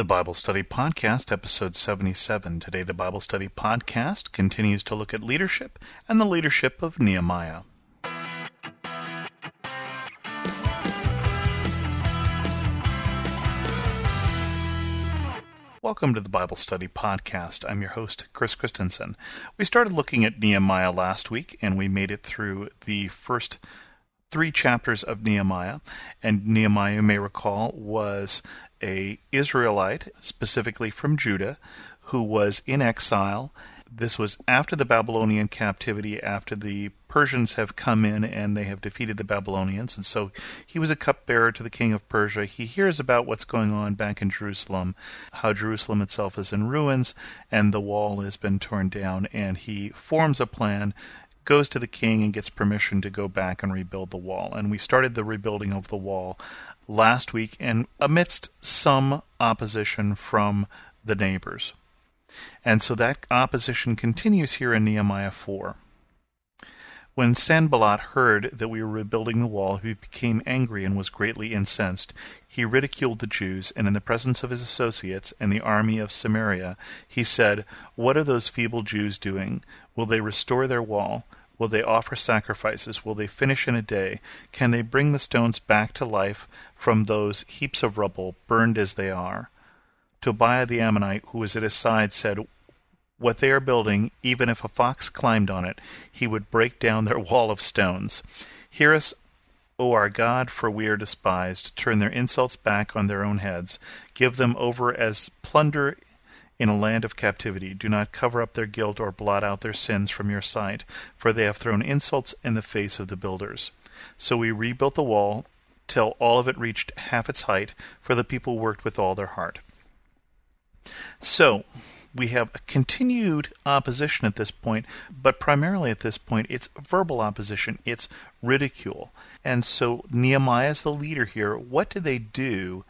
The Bible Study Podcast, episode 77. Today, the Bible Study Podcast continues to look at leadership and the leadership of Nehemiah. Welcome to the Bible Study Podcast. I'm your host, Chris Christensen. We started looking at Nehemiah last week, and we made it through the first three chapters of Nehemiah. And Nehemiah, you may recall, was a Israelite, specifically from Judah, who was in exile. This was after the Babylonian captivity, after the Persians have come in and they have defeated the Babylonians. And so he was a cupbearer to the king of Persia. He hears about what's going on back in Jerusalem, how Jerusalem itself is in ruins and the wall has been torn down. And he forms a plan goes to the king and gets permission to go back and rebuild the wall. And we started the rebuilding of the wall last week, and amidst some opposition from the neighbors. And so that opposition continues here in Nehemiah 4. When Sanballat heard that we were rebuilding the wall, he became angry and was greatly incensed. He ridiculed the Jews, and in the presence of his associates and the army of Samaria, he said, What are those feeble Jews doing? Will they restore their wall? Will they offer sacrifices? Will they finish in a day? Can they bring the stones back to life from those heaps of rubble, burned as they are? Tobiah the Ammonite, who was at his side, said, What they are building, even if a fox climbed on it, he would break down their wall of stones. Hear us, O our God, for we are despised. Turn their insults back on their own heads. Give them over as plunder in a land of captivity. Do not cover up their guilt or blot out their sins from your sight, for they have thrown insults in the face of the builders. So we rebuilt the wall till all of it reached half its height, for the people worked with all their heart. So, we have a continued opposition at this point, but primarily at this point, it's verbal opposition, it's ridicule. And so, Nehemiah is the leader here. What do they do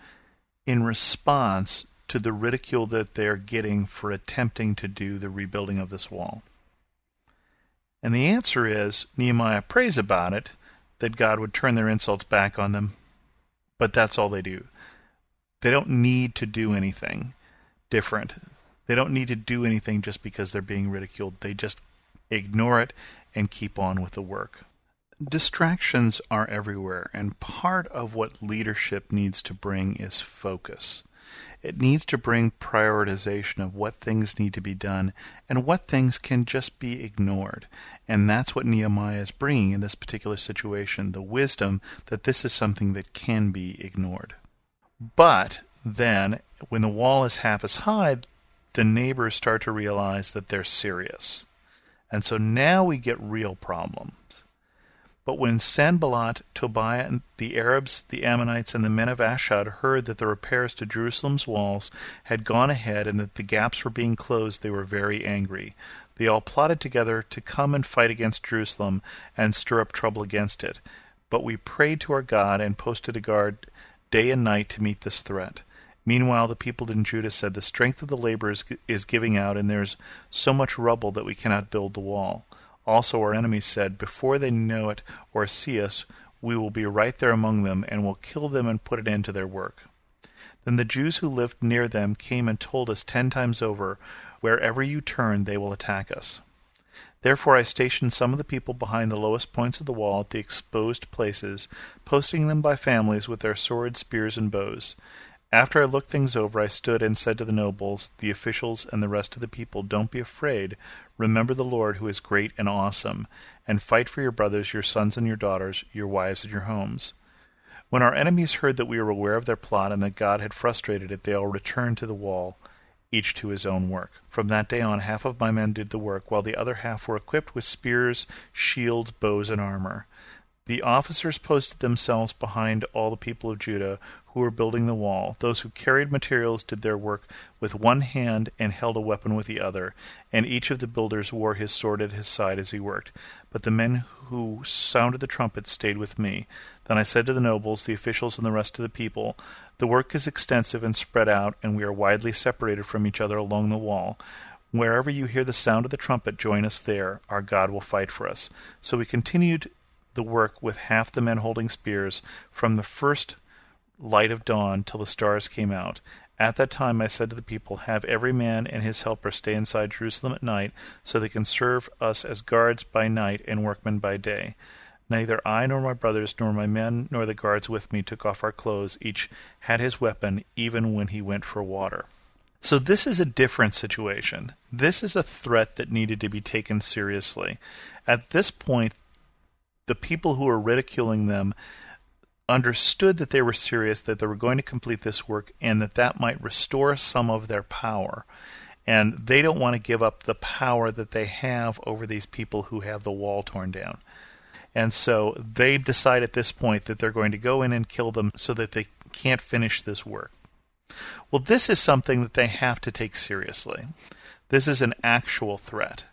in response to the ridicule that they're getting for attempting to do the rebuilding of this wall? And the answer is Nehemiah prays about it, that God would turn their insults back on them, but that's all they do. They don't need to do anything different. They don't need to do anything just because they're being ridiculed. They just ignore it and keep on with the work. Distractions are everywhere, and part of what leadership needs to bring is focus. It needs to bring prioritization of what things need to be done and what things can just be ignored. And that's what Nehemiah is bringing in this particular situation the wisdom that this is something that can be ignored. But then, when the wall is half as high, the neighbors start to realize that they're serious. And so now we get real problems. But when Sanballat, Tobiah, and the Arabs, the Ammonites, and the men of Ashdod heard that the repairs to Jerusalem's walls had gone ahead and that the gaps were being closed, they were very angry. They all plotted together to come and fight against Jerusalem and stir up trouble against it. But we prayed to our God and posted a guard day and night to meet this threat. Meanwhile, the people in Judah said, The strength of the laborers is giving out, and there is so much rubble that we cannot build the wall. Also, our enemies said, Before they know it or see us, we will be right there among them, and will kill them and put an end to their work. Then the Jews who lived near them came and told us ten times over, Wherever you turn, they will attack us. Therefore I stationed some of the people behind the lowest points of the wall at the exposed places, posting them by families with their swords, spears, and bows. After I looked things over, I stood and said to the nobles, the officials, and the rest of the people, Don't be afraid. Remember the Lord, who is great and awesome, and fight for your brothers, your sons and your daughters, your wives and your homes. When our enemies heard that we were aware of their plot and that God had frustrated it, they all returned to the wall, each to his own work. From that day on, half of my men did the work, while the other half were equipped with spears, shields, bows, and armor. The officers posted themselves behind all the people of Judah who were building the wall. Those who carried materials did their work with one hand and held a weapon with the other, and each of the builders wore his sword at his side as he worked. But the men who sounded the trumpet stayed with me. Then I said to the nobles, the officials, and the rest of the people, The work is extensive and spread out, and we are widely separated from each other along the wall. Wherever you hear the sound of the trumpet, join us there. Our God will fight for us. So we continued the work with half the men holding spears from the first light of dawn till the stars came out. At that time I said to the people, Have every man and his helper stay inside Jerusalem at night, so they can serve us as guards by night and workmen by day. Neither I nor my brothers, nor my men, nor the guards with me took off our clothes. Each had his weapon, even when he went for water. So this is a different situation. This is a threat that needed to be taken seriously. At this point, the people who were ridiculing them understood that they were serious, that they were going to complete this work, and that that might restore some of their power. And they don't want to give up the power that they have over these people who have the wall torn down. And so they decide at this point that they're going to go in and kill them so that they can't finish this work. Well, this is something that they have to take seriously. This is an actual threat.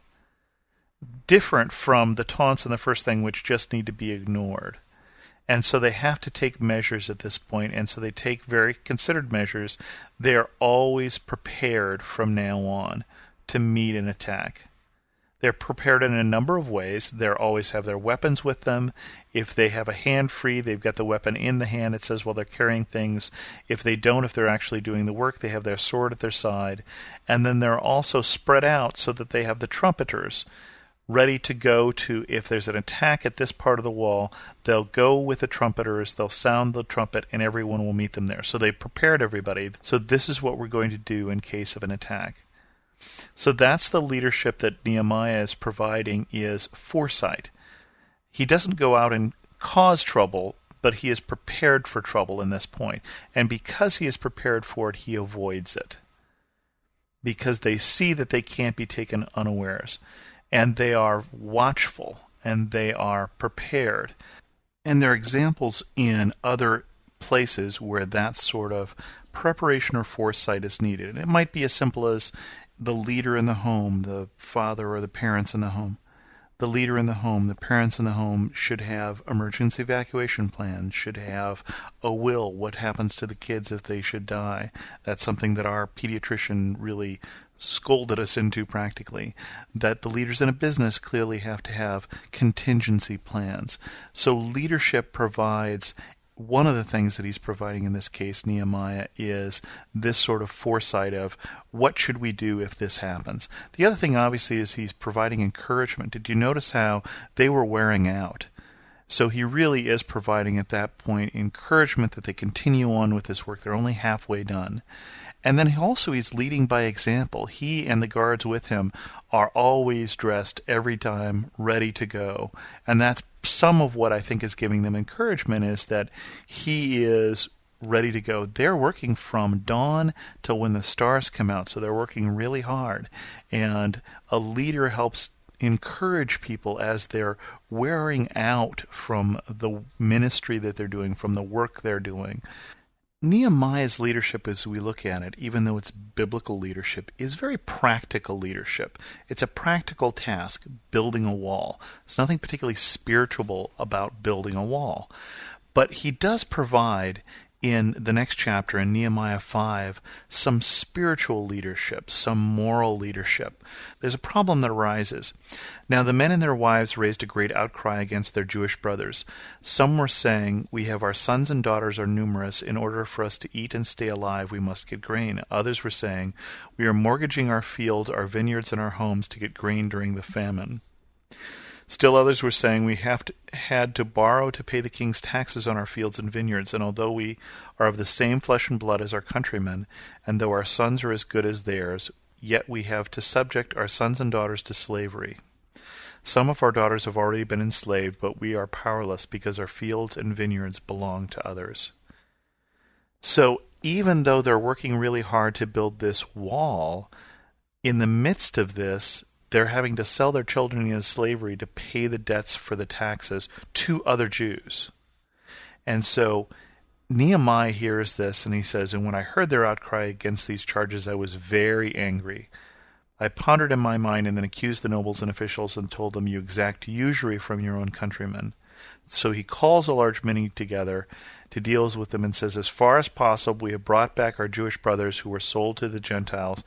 Different from the taunts in the first thing, which just need to be ignored. And so they have to take measures at this point, and so they take very considered measures. They are always prepared from now on to meet an attack. They're prepared in a number of ways. They always have their weapons with them. If they have a hand free, they've got the weapon in the hand. It says while they're carrying things. If they don't, if they're actually doing the work, they have their sword at their side. And then they're also spread out so that they have the trumpeters ready to go to if there's an attack at this part of the wall they'll go with the trumpeters they'll sound the trumpet and everyone will meet them there so they prepared everybody so this is what we're going to do in case of an attack so that's the leadership that Nehemiah is providing is foresight. He doesn't go out and cause trouble, but he is prepared for trouble in this point. And because he is prepared for it, he avoids it. Because they see that they can't be taken unawares. And they are watchful and they are prepared. And there are examples in other places where that sort of preparation or foresight is needed. And it might be as simple as the leader in the home, the father or the parents in the home. The leader in the home, the parents in the home should have emergency evacuation plans, should have a will, what happens to the kids if they should die. That's something that our pediatrician really scolded us into practically. That the leaders in a business clearly have to have contingency plans. So leadership provides one of the things that he's providing in this case, Nehemiah, is this sort of foresight of what should we do if this happens. The other thing, obviously, is he's providing encouragement. Did you notice how they were wearing out? So he really is providing at that point encouragement that they continue on with this work. They're only halfway done. And then he also he's leading by example. He and the guards with him are always dressed every time, ready to go. And that's some of what I think is giving them encouragement is that he is ready to go. They're working from dawn till when the stars come out, so they're working really hard. And a leader helps encourage people as they're wearing out from the ministry that they're doing, from the work they're doing. Nehemiah's leadership, as we look at it, even though it's biblical leadership, is very practical leadership. It's a practical task, building a wall. There's nothing particularly spiritual about building a wall. But he does provide in the next chapter in Nehemiah 5 some spiritual leadership, some moral leadership. There's a problem that arises. Now, the men and their wives raised a great outcry against their Jewish brothers. Some were saying, We have our sons and daughters are numerous. In order for us to eat and stay alive, we must get grain. Others were saying, We are mortgaging our fields, our vineyards, and our homes to get grain during the famine. Still others were saying we have to, had to borrow to pay the king's taxes on our fields and vineyards, and although we are of the same flesh and blood as our countrymen, and though our sons are as good as theirs, yet we have to subject our sons and daughters to slavery. Some of our daughters have already been enslaved, but we are powerless because our fields and vineyards belong to others. So even though they're working really hard to build this wall, in the midst of this, they're having to sell their children into slavery to pay the debts for the taxes to other Jews. And so Nehemiah hears this and he says, And when I heard their outcry against these charges, I was very angry. I pondered in my mind and then accused the nobles and officials and told them, You exact usury from your own countrymen. So he calls a large meeting together to deal with them and says, As far as possible, we have brought back our Jewish brothers who were sold to the Gentiles,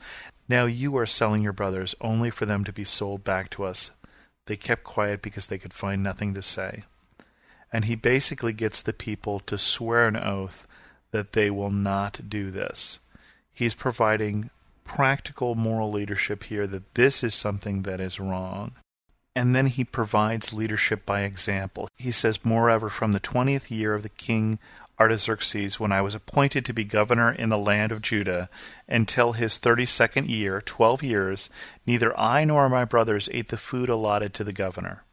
now you are selling your brothers only for them to be sold back to us. They kept quiet because they could find nothing to say. And he basically gets the people to swear an oath that they will not do this. He's providing practical moral leadership here that this is something that is wrong. And then he provides leadership by example. He says, Moreover, from the twentieth year of the king Artaxerxes, when I was appointed to be governor in the land of Judah, until his thirty second year, twelve years, neither I nor my brothers ate the food allotted to the governor.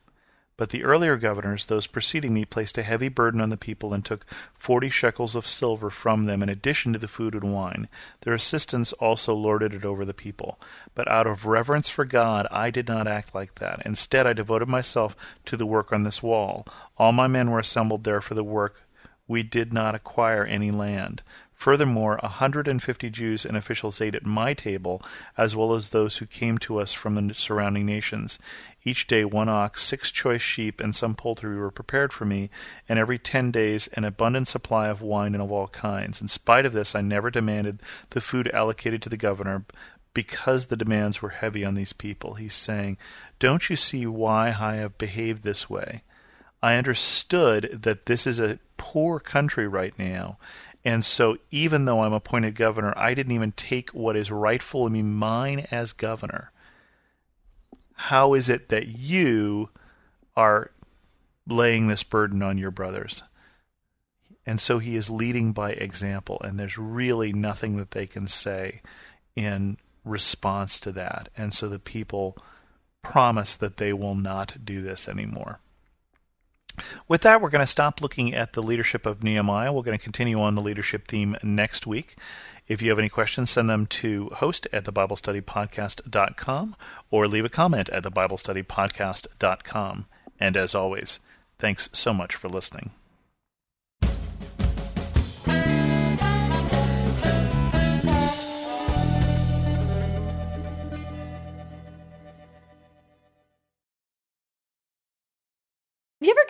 But the earlier governors, those preceding me, placed a heavy burden on the people and took forty shekels of silver from them in addition to the food and wine. Their assistants also lorded it over the people. But out of reverence for God, I did not act like that. Instead, I devoted myself to the work on this wall. All my men were assembled there for the work. We did not acquire any land. Furthermore, a hundred and fifty Jews and officials ate at my table, as well as those who came to us from the surrounding nations. Each day one ox, six choice sheep, and some poultry were prepared for me, and every ten days an abundant supply of wine and of all kinds. In spite of this, I never demanded the food allocated to the governor, because the demands were heavy on these people. He's saying, Don't you see why I have behaved this way? I understood that this is a poor country right now, and so, even though I'm appointed governor, I didn't even take what is rightfully mine as governor. How is it that you are laying this burden on your brothers? And so he is leading by example, and there's really nothing that they can say in response to that. And so the people promise that they will not do this anymore. With that, we're going to stop looking at the leadership of Nehemiah. We're going to continue on the leadership theme next week. If you have any questions, send them to host at thebiblestudypodcast.com or leave a comment at thebiblestudypodcast.com. And as always, thanks so much for listening.